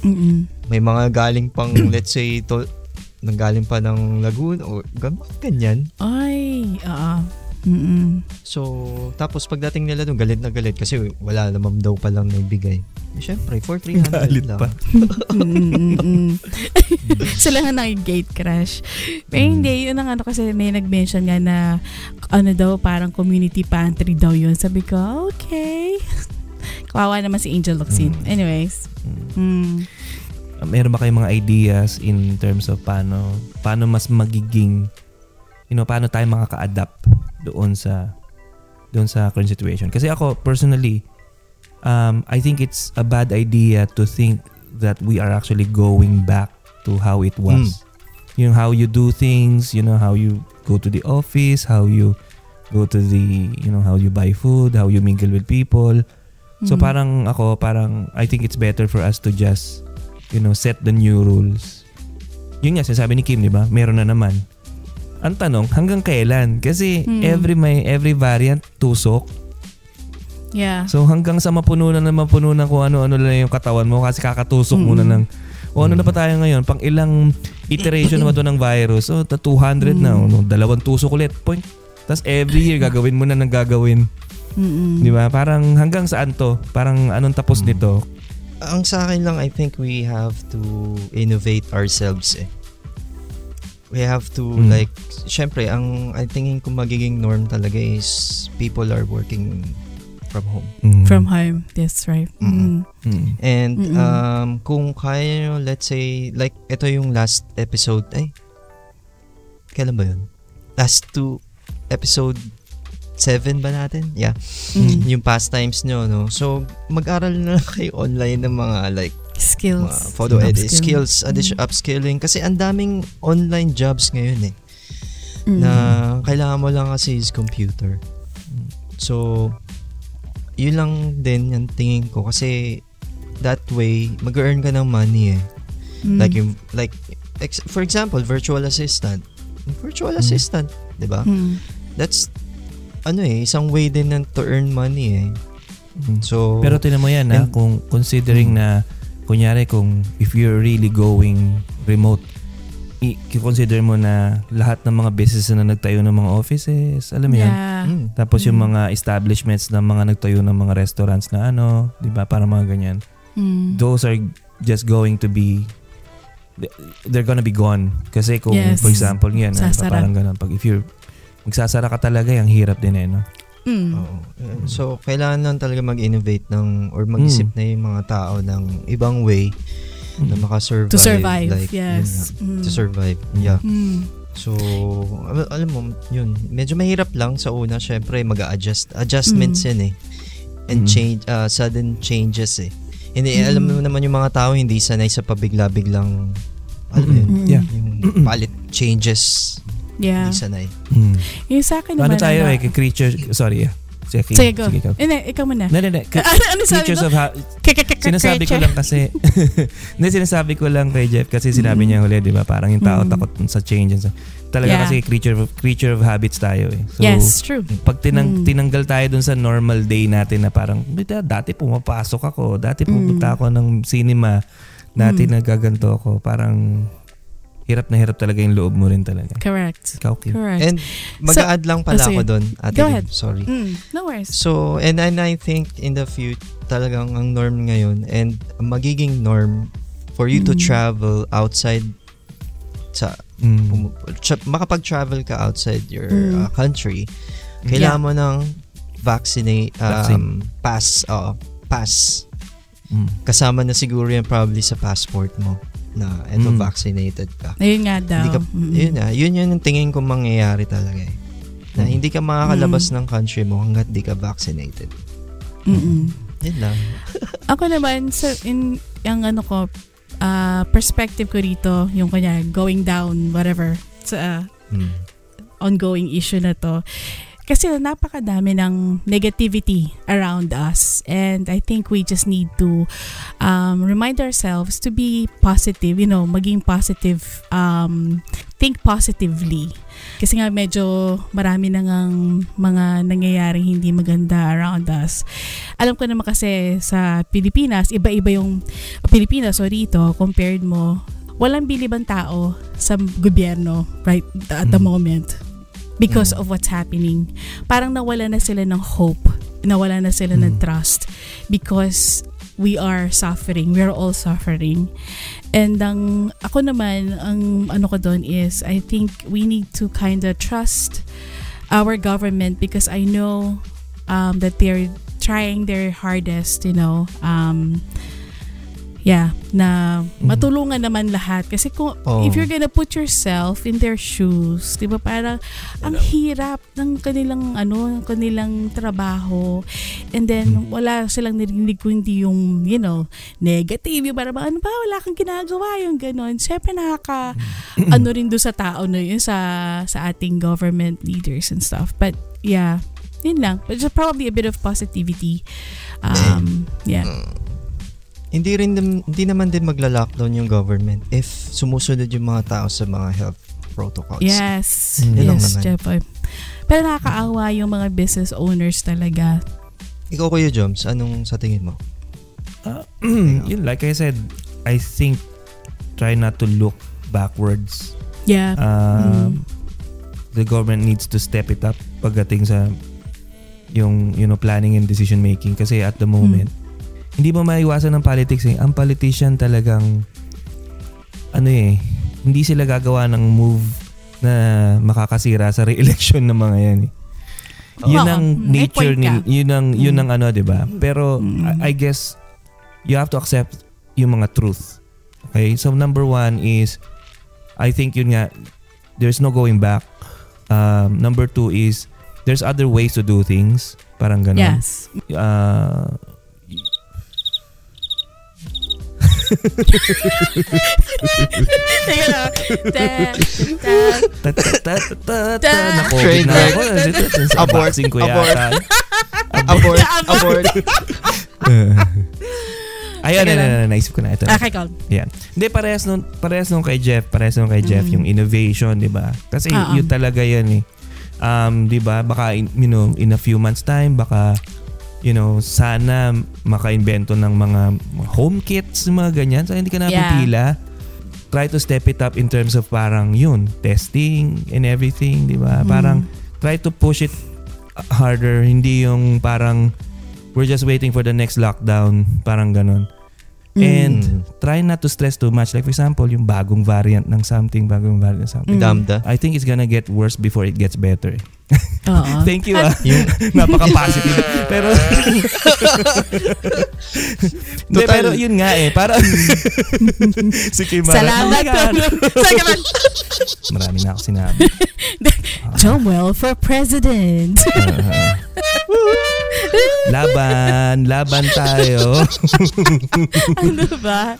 Mm-mm. May mga galing pang, let's say, to, nanggaling pa ng Laguna o gan- ganyan. Ay, oo. Mm-mm. So, tapos pagdating nila doon, galit na galit kasi wala naman daw palang naibigay. Eh, syempre, for 300 Galit lang. pa. Sila nga nang gate crash. Pero hindi, yun ang ano kasi may nag-mention nga na ano daw, parang community pantry daw yun. Sabi ko, okay. Kawawa naman si Angel Locsin. Anyways. Mm. meron ba kayong mga ideas in terms of paano paano mas magiging you know paano tayo makaka-adapt doon sa doon sa current situation kasi ako personally um I think it's a bad idea to think that we are actually going back to how it was you know how you do things you know how you go to the office how you go to the you know how you buy food how you mingle with people So Mm. parang ako, parang I think it's better for us to just, you know, set the new rules. Yun nga, sinasabi ni Kim, di ba? Meron na naman. Ang tanong, hanggang kailan? Kasi Hmm. every may every variant tusok. Yeah. So hanggang sa mapuno na na mapuno na kung ano-ano lang yung katawan mo kasi kakatusok Mm. muna ng o ano na pa tayo ngayon? Pang ilang iteration na ba ito ng virus? So, ta 200 na. Mm. Ano, dalawang tusok ulit. Point. Tapos every year gagawin mo na ng gagawin. Mm-mm. Di ba? Parang hanggang saan to? Parang anong tapos Mm. nito? Ang sa akin lang, I think we have to innovate ourselves eh. We have to Mm. like, syempre, ang I thinking kung magiging norm talaga is people are working from home. Mm. From home. That's right. Mm. Mm. Mm. And Mm-mm. um, kung kaya nyo, let's say, like, ito yung last episode, ay, kailan ba yun? Last two, episode 7 ba natin? Yeah. Mm. Yung pastimes nyo, no? So, mag-aral na lang kayo online ng mga, like, Skills. mga photo edit, Upskill. skills, addition, upskilling. Kasi ang daming online jobs ngayon eh. Mm. Na kailangan mo lang kasi is computer. So, yun lang din yung tingin ko. Kasi, that way, mag-earn ka ng money eh. Mm. Like, yung, like, ex- for example, virtual assistant. Virtual assistant, di ba? Mm. That's, ano eh, isang way din na to earn money eh. Mm. So, Pero tinan mo yan ha, And- kung considering Mm. na kunyari kung if you're really going remote, i- consider mo na lahat ng mga business na nagtayo ng mga offices, alam mo yan? Yeah. mm, Tapos yung Mm. mga establishments na mga nagtayo ng mga restaurants na ano, 'di ba? Para mga ganyan. Mm. Those are just going to be they're gonna be gone. Kasi kung Yes. for example, yan, ah, Sasara. parang ganun. Pag if you're magsasara ka talaga, yung hirap din eh, no? Mm. Oo. Uh, So, kailangan lang talaga mag-innovate ng or mag-isip Mm. na yung mga tao ng ibang way na makasurvive. To survive. Like, yes. Mm. to survive. Yeah. Mm. So, al- alam mo, yun. Medyo mahirap lang sa una. Syempre, mag-adjust. Adjustments Mm. yan eh. And Mm. change, uh, sudden changes eh. Hindi, Mm. alam mo naman yung mga tao hindi sanay sa pabigla-biglang, alam mo yun, Mm. Yeah. yung palit changes. Yeah. Hindi sanay. Mm. Yung sa akin Ano naman. tayo ano- eh, creature, sorry ah. Sige, Sige, go. Sige, ikaw. Hindi, ikaw muna. Hindi, hindi, ano, ano sabi Creatures of ha- Sinasabi ko lang kasi Hindi sinasabi ko lang kay Jeff kasi sinabi niya huli 'di ba parang yung tao Mm. takot sa change and so. Talaga Yeah. kasi creature of, creature of habits tayo eh. So yes, true. pag tinang, Mm. tinanggal tayo dun sa normal day natin na parang "Bita, dati pumapasok ako, dati pupunta Mm. ako ng cinema, dati Mm. nagaganto ako, parang hirap na hirap talaga yung loob mo rin talaga. Correct. Ikaw, Kim. Correct. And mag-a-add lang pala oh, ako doon. Ate Go ahead. Sorry. mm, no worries. So, and, and I think in the future, talagang ang norm ngayon and magiging norm for you to Mm. travel outside sa Mm. pum- tra- makapag-travel ka outside your Mm. uh, country, kailangan mo ng vaccinate um, Vaccine. pass, oo, pass. Mm. Kasama na siguro yan probably sa passport mo na eto Mm. vaccinated ka. Ayun nga daw. Hindi ka, Mm. yun na, yun yun yung tingin ko mangyayari talaga eh. Na Mm. hindi ka makakalabas ng country mo hanggat di ka vaccinated. Mm-mm. Yun lang. Ako naman, sa, in, yung ano ko, ah, perspective ko dito, yung kanya, going down, whatever, sa ah, Mm. ongoing issue na to, kasi napakadami ng negativity around us and I think we just need to um, remind ourselves to be positive, you know, maging positive, um, think positively. Kasi nga medyo marami na ngang mga nangyayaring hindi maganda around us. Alam ko naman kasi sa Pilipinas, iba-iba yung Pilipinas, sorry ito, compared mo, walang bilibang tao sa gobyerno right at the Mm. moment because Mm. of what's happening. Parang nawala na sila ng hope, nawala na sila ng Mm. trust because we are suffering. We are all suffering. And ang ako naman, ang ano ko doon is I think we need to kind of trust our government because I know um, that they're trying their hardest, you know, um, yeah, na matulungan naman lahat. Kasi kung, Oo. if you're gonna put yourself in their shoes, di ba parang ang hirap ng kanilang ano, kanilang trabaho. And then wala silang narinig kundi yung, you know, negative, yung parang ano ba, wala kang ginagawa, yung ganon. Siyempre nakaka, ano rin do sa tao na yun, sa, sa ating government leaders and stuff. But yeah, yun lang. But just probably a bit of positivity. Um, yeah. Hindi rin hindi naman din magla-lockdown yung government if sumusunod yung mga tao sa mga health protocols. Yes. Mm. Yun yes. Jeff. Pero nakakaawa yung mga business owners talaga. Ikaw Kuya Joms, anong sa tingin mo? Ah, yun, like I said, I think try not to look backwards. Yeah. Um, The government needs to step it up pagdating sa yung you know planning and decision making kasi at the moment hindi mo maiwasan ng politics eh. Ang politician talagang ano eh, hindi sila gagawa ng move na makakasira sa re-election ng mga yan eh. Yun ang May nature point ka. nil, yun ang yun Mm. ang ano, 'di ba? Pero Mm. I, I guess you have to accept yung mga truth. Okay? So number one is I think yun nga there's no going back. Um, number two is there's other ways to do things. Parang ganun. Yes. Uh, Teka lang. Train wreck. Abort. Abort. Abort, abort. Ayun, na, na, na, naisip ko na ito. Okay, call. Yan. Hindi, parehas nung, parehas nung kay Jeff. Parehas nung kay Jeff, Mm. yung innovation, di ba? Kasi Oo. yun talaga yan eh. Um, di ba? Baka, in, you know, in a few months time, baka, you know, sana maka-invento ng mga home kits, mga ganyan. So, hindi ka napipila. Try to step it up in terms of parang yun, testing and everything, di ba? Mm. Parang, try to push it harder. Hindi yung parang, we're just waiting for the next lockdown. Parang ganun. And Mm. try not to stress too much. Like for example, yung bagong variant ng something, bagong variant ng something. Mm. Damda. I think it's gonna get worse before it gets better. Oo. Thank you ah. Yung, Napaka-positive. pero Total- pero yun nga eh. Para si Kim Mara, Salamat. Oh. Salamat. Marami na ako sinabi. Joel for president. Uh, laban, laban tayo. ano ba?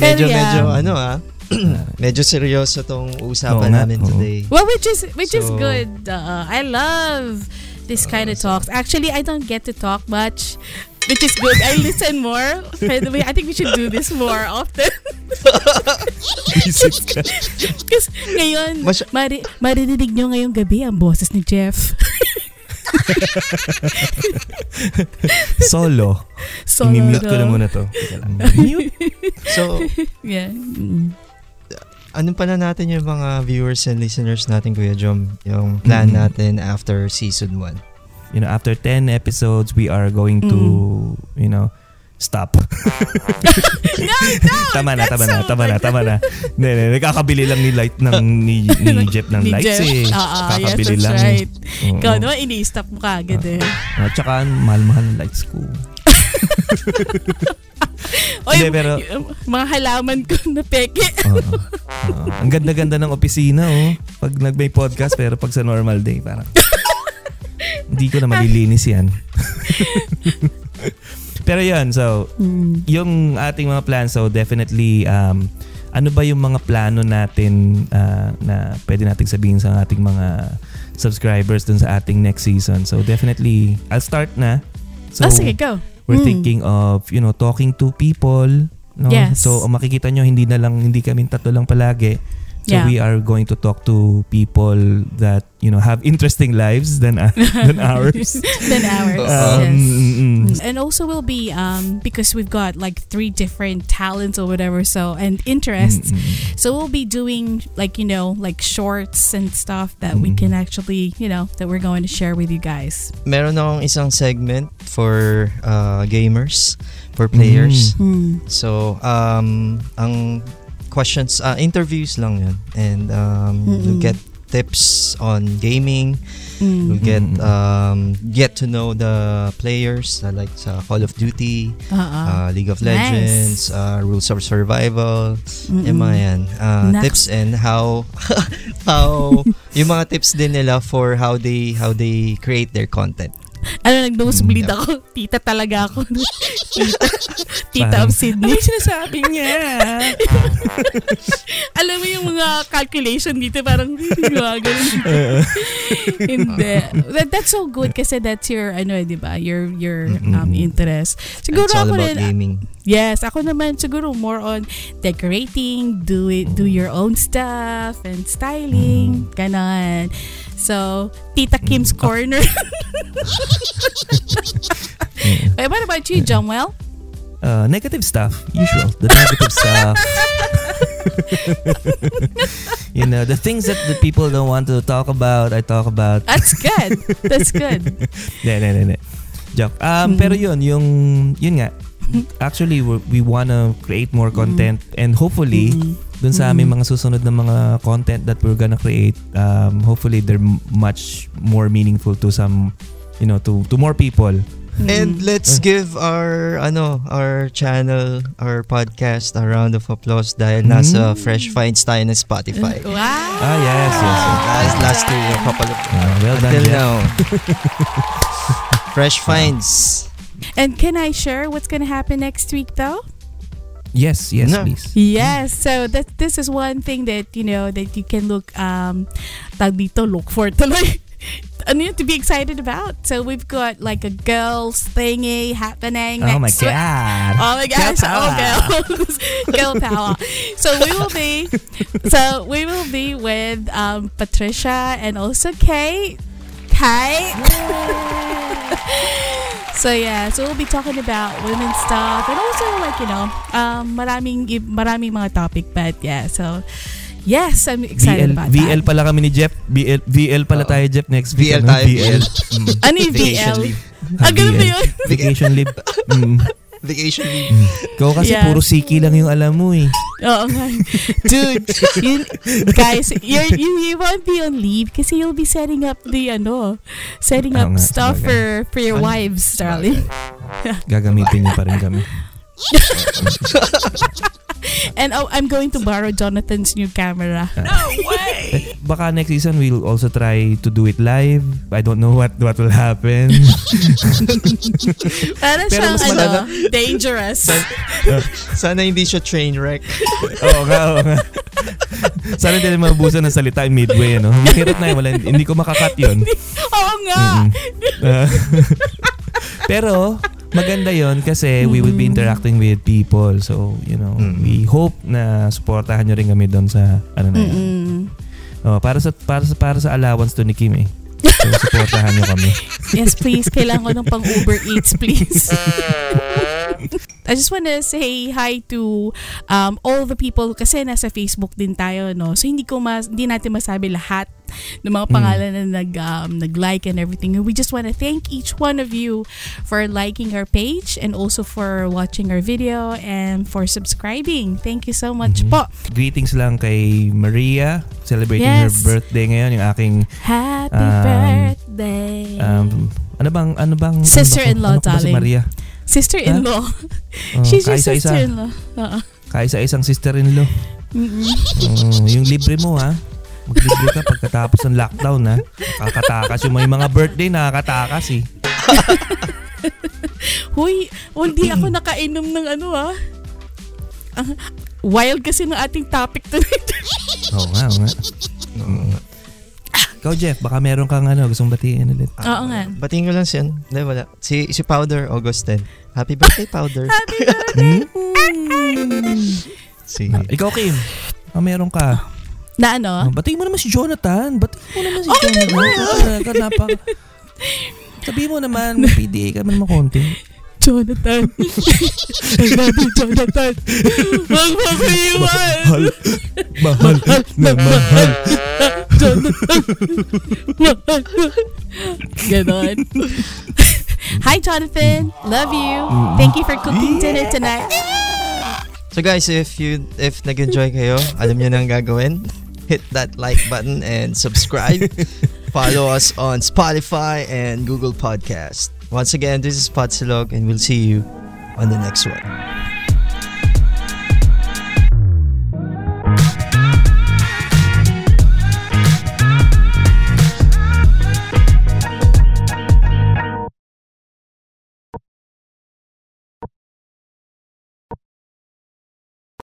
medyo, medyo, ano ah, medyo seryoso tong Oo usapan nga, namin oo. today. Well, which is which is So- good. Uh, I love this kind of talks. Actually, I don't get to talk much, which is good. I listen more. By the way, I think we should do this more often. Visit ka. Kasi ngayon, Mas- mari maririnig nyo ngayong gabi ang boses ni Jeff. Solo. So, Ini-mute ko na muna to. Teka lang. Mute. So, Yeah. Mm. Anong pala natin yung mga viewers and listeners natin, Kuya Jom? Yung plan Mhm. natin after season 1. You know, after 10 episodes, we are going to, you know, stop. No, no! tama na, tama na, so tama na, tama na. Hindi, hindi, nagkakabili lang ni Light ng ni, ni Jeff ng Ni lights Jeff. eh. Ah, ah, yes, Kakabili that's lang. right. Oo. Ikaw naman, ini-stop mo kagad eh. At saka, mahal-mahal ng lights ko. Oy, Hindi, pero- mga halaman ko na peke. Oo. Oo. Ang ganda-ganda ng opisina, oh. Pag nag-may podcast, pero pag sa normal day, parang, hindi ko na malilinis yan. pero yan, so, Mm. yung ating mga plans, so definitely, um, ano ba yung mga plano natin ah, na pwede nating sabihin sa ating mga subscribers dun sa ating next season. So definitely, I'll start na. So, oh, sige, go. We're Mm. thinking of, you know, talking to people. No? Yes. So, makikita nyo, hindi na lang, hindi kami tatlo lang palagi. So, Yeah. we are going to talk to people that, you know, have interesting lives than, uh, than ours. Than ours. Um, yes. And also we'll be um because we've got like three different talents or whatever so and interests. Mm, mm. So we'll be doing like you know like shorts and stuff that we Mm. can actually you know that we're going to share with you guys. Meron akong isang segment for uh, gamers, for players. Hmm. So, um, ang questions, uh, interviews lang yun. And um, you Mm-mm. get tips on gaming. Mm. You get um, get to know the players uh, like sa Call of Duty, Uh-uh. uh, League of Nice. Legends, uh, Rules of Survival, yung yan. Uh, Naks. tips and how how yung mga tips din nila for how they how they create their content. Ano, nag-nosebleed Mm. ako. Tita talaga ako. tita, tita of Sydney. sinasabi niya? Alam mo yung mga calculation dito, parang ganun. Hindi. That, that's so good kasi that's your, ano, di ba? Your, your um, interest. Siguro It's all ako about rin, gaming. Yes, ako naman siguro more on decorating, do it, do your own stuff and styling, ganon. So, Tita Kim's Corner. Eh, what about you, Jomwell? Uh, negative stuff, usual. The negative stuff. you know, the things that the people don't want to talk about, I talk about. That's good. That's good. Ne, ne, ne, ne. Joke. Um, Mm. Pero yun, yung, yun nga, actually, we're, we wanna create more content and hopefully, Mm. dun sa aming Mm. mga susunod na mga content that we're gonna create, um, hopefully they're m- much more meaningful to some, you know, to to more people. And let's give our ano our channel, our podcast a round of applause dahil nasa Mm. Fresh Finds tayo ng Spotify. Wow. Ah, yes, yes, yes. Last, last two, a couple of Ah, well done, Until Jeff. now. Fresh Finds. And can I share what's gonna happen next week, though? Yes, yes, No. please. Yes. So that this is one thing that you know that you can look um tag dito look for tuloy. ano yun to be excited about. So we've got like a girls thingy happening Oh my week. God. Oh my gosh! Girl Oh, girls, girl power. So we will be, so we will be with um, Patricia and also Kay. Kay. so yeah, so we'll be talking about women's stuff and also like you know, um, maraming maraming mga topic, but yeah, so. Yes, I'm excited VL, about VL that. pala kami ni Jeff. VL, VL pala Oo. tayo, Jeff, next week. VL ano? tayo, VL. VL. Ano yung Vacation VL? leave. Ah, ganun ba VL. yun? Vacation leave. Mm. Vacation leave. Ikaw kasi Yeah. puro siki lang yung alam mo eh. Oo nga. Dude, yun, guys, you're, you, you won't be on leave kasi you'll be setting up the, ano, setting up nga, stuff for, for your Ano? wives, darling. Gagamitin niyo pa rin kami. And oh, I'm going to borrow Jonathan's new camera. Eh, Baka next season we'll also try to do it live. I don't know what what will happen. Para Pero siyang, mas ano, malala- dangerous. Sana hindi siya train wreck. oo nga, oo nga. Sana hindi mabusan ng salita in midway, ano? Mahirap na yun. Wala, hindi ko makakat yun. Oo nga. Mm-mm. Ah. Pero, maganda yon kasi we will be interacting with people. So, you know, Mm. we hope na supportahan nyo rin kami doon sa, ano na yan. Mm-mm. Oh, para sa para sa para sa allowance to ni Kim eh. So, supportahan nyo kami. Yes, please. Kailangan ko ng pang Uber Eats, please. I just want to say hi to um, all the people kasi nasa Facebook din tayo, no? So, hindi ko mas, hindi natin masabi lahat ng mga Mm. pangalan na nag, um, nag-like and everything. We just want to thank each one of you for liking our page and also for watching our video and for subscribing. Thank you so much Mhm. po. Greetings lang kay Maria celebrating her Yes. birthday ngayon yung aking Happy Um, birthday. um ano bang ano bang ano ba Sister-in-law, ko? ano ko ba si darling. Maria? Sister-in-law. Oh, She's your sister-in-law. Oo. Kaisa-isang sister-in-law. Mm-mm. Oh, yung libre mo ha. Maglibre ka pagkatapos ng lockdown ha. Nakakatakas yung may mga birthday nakakatakas eh. Huy, hindi ako nakainom ng ano ah. Ah, wild kasi ng ating topic tonight. Oo nga, oo nga. Ikaw, Jeff, baka meron kang ano, gustong batiin ulit. Oo nga. Batiin ko lang siya. Hindi, wala. Si, si Powder, August 10. Happy birthday, Powder. Happy birthday! si, Ah, ikaw, Kim, baka meron ka. Na ano? Oh, batiin mo naman si Jonathan. Batiin mo naman si Jonathan. Ka, napaka... Sabihin mo naman, may PDA ka man naman konti. Jonathan. I love you, Jonathan. Huwag mo ko iwan. Mahal na mahal. Jonathan. Mahal. Ganon. Hi, Jonathan. Love you. Thank you for cooking dinner tonight. So guys, if you if nag-enjoy kayo, alam niyo na ang gagawin. Hit that like button and subscribe. Follow us on Spotify and Google Podcast. Once again, this is Patsilog and we'll see you on the next one.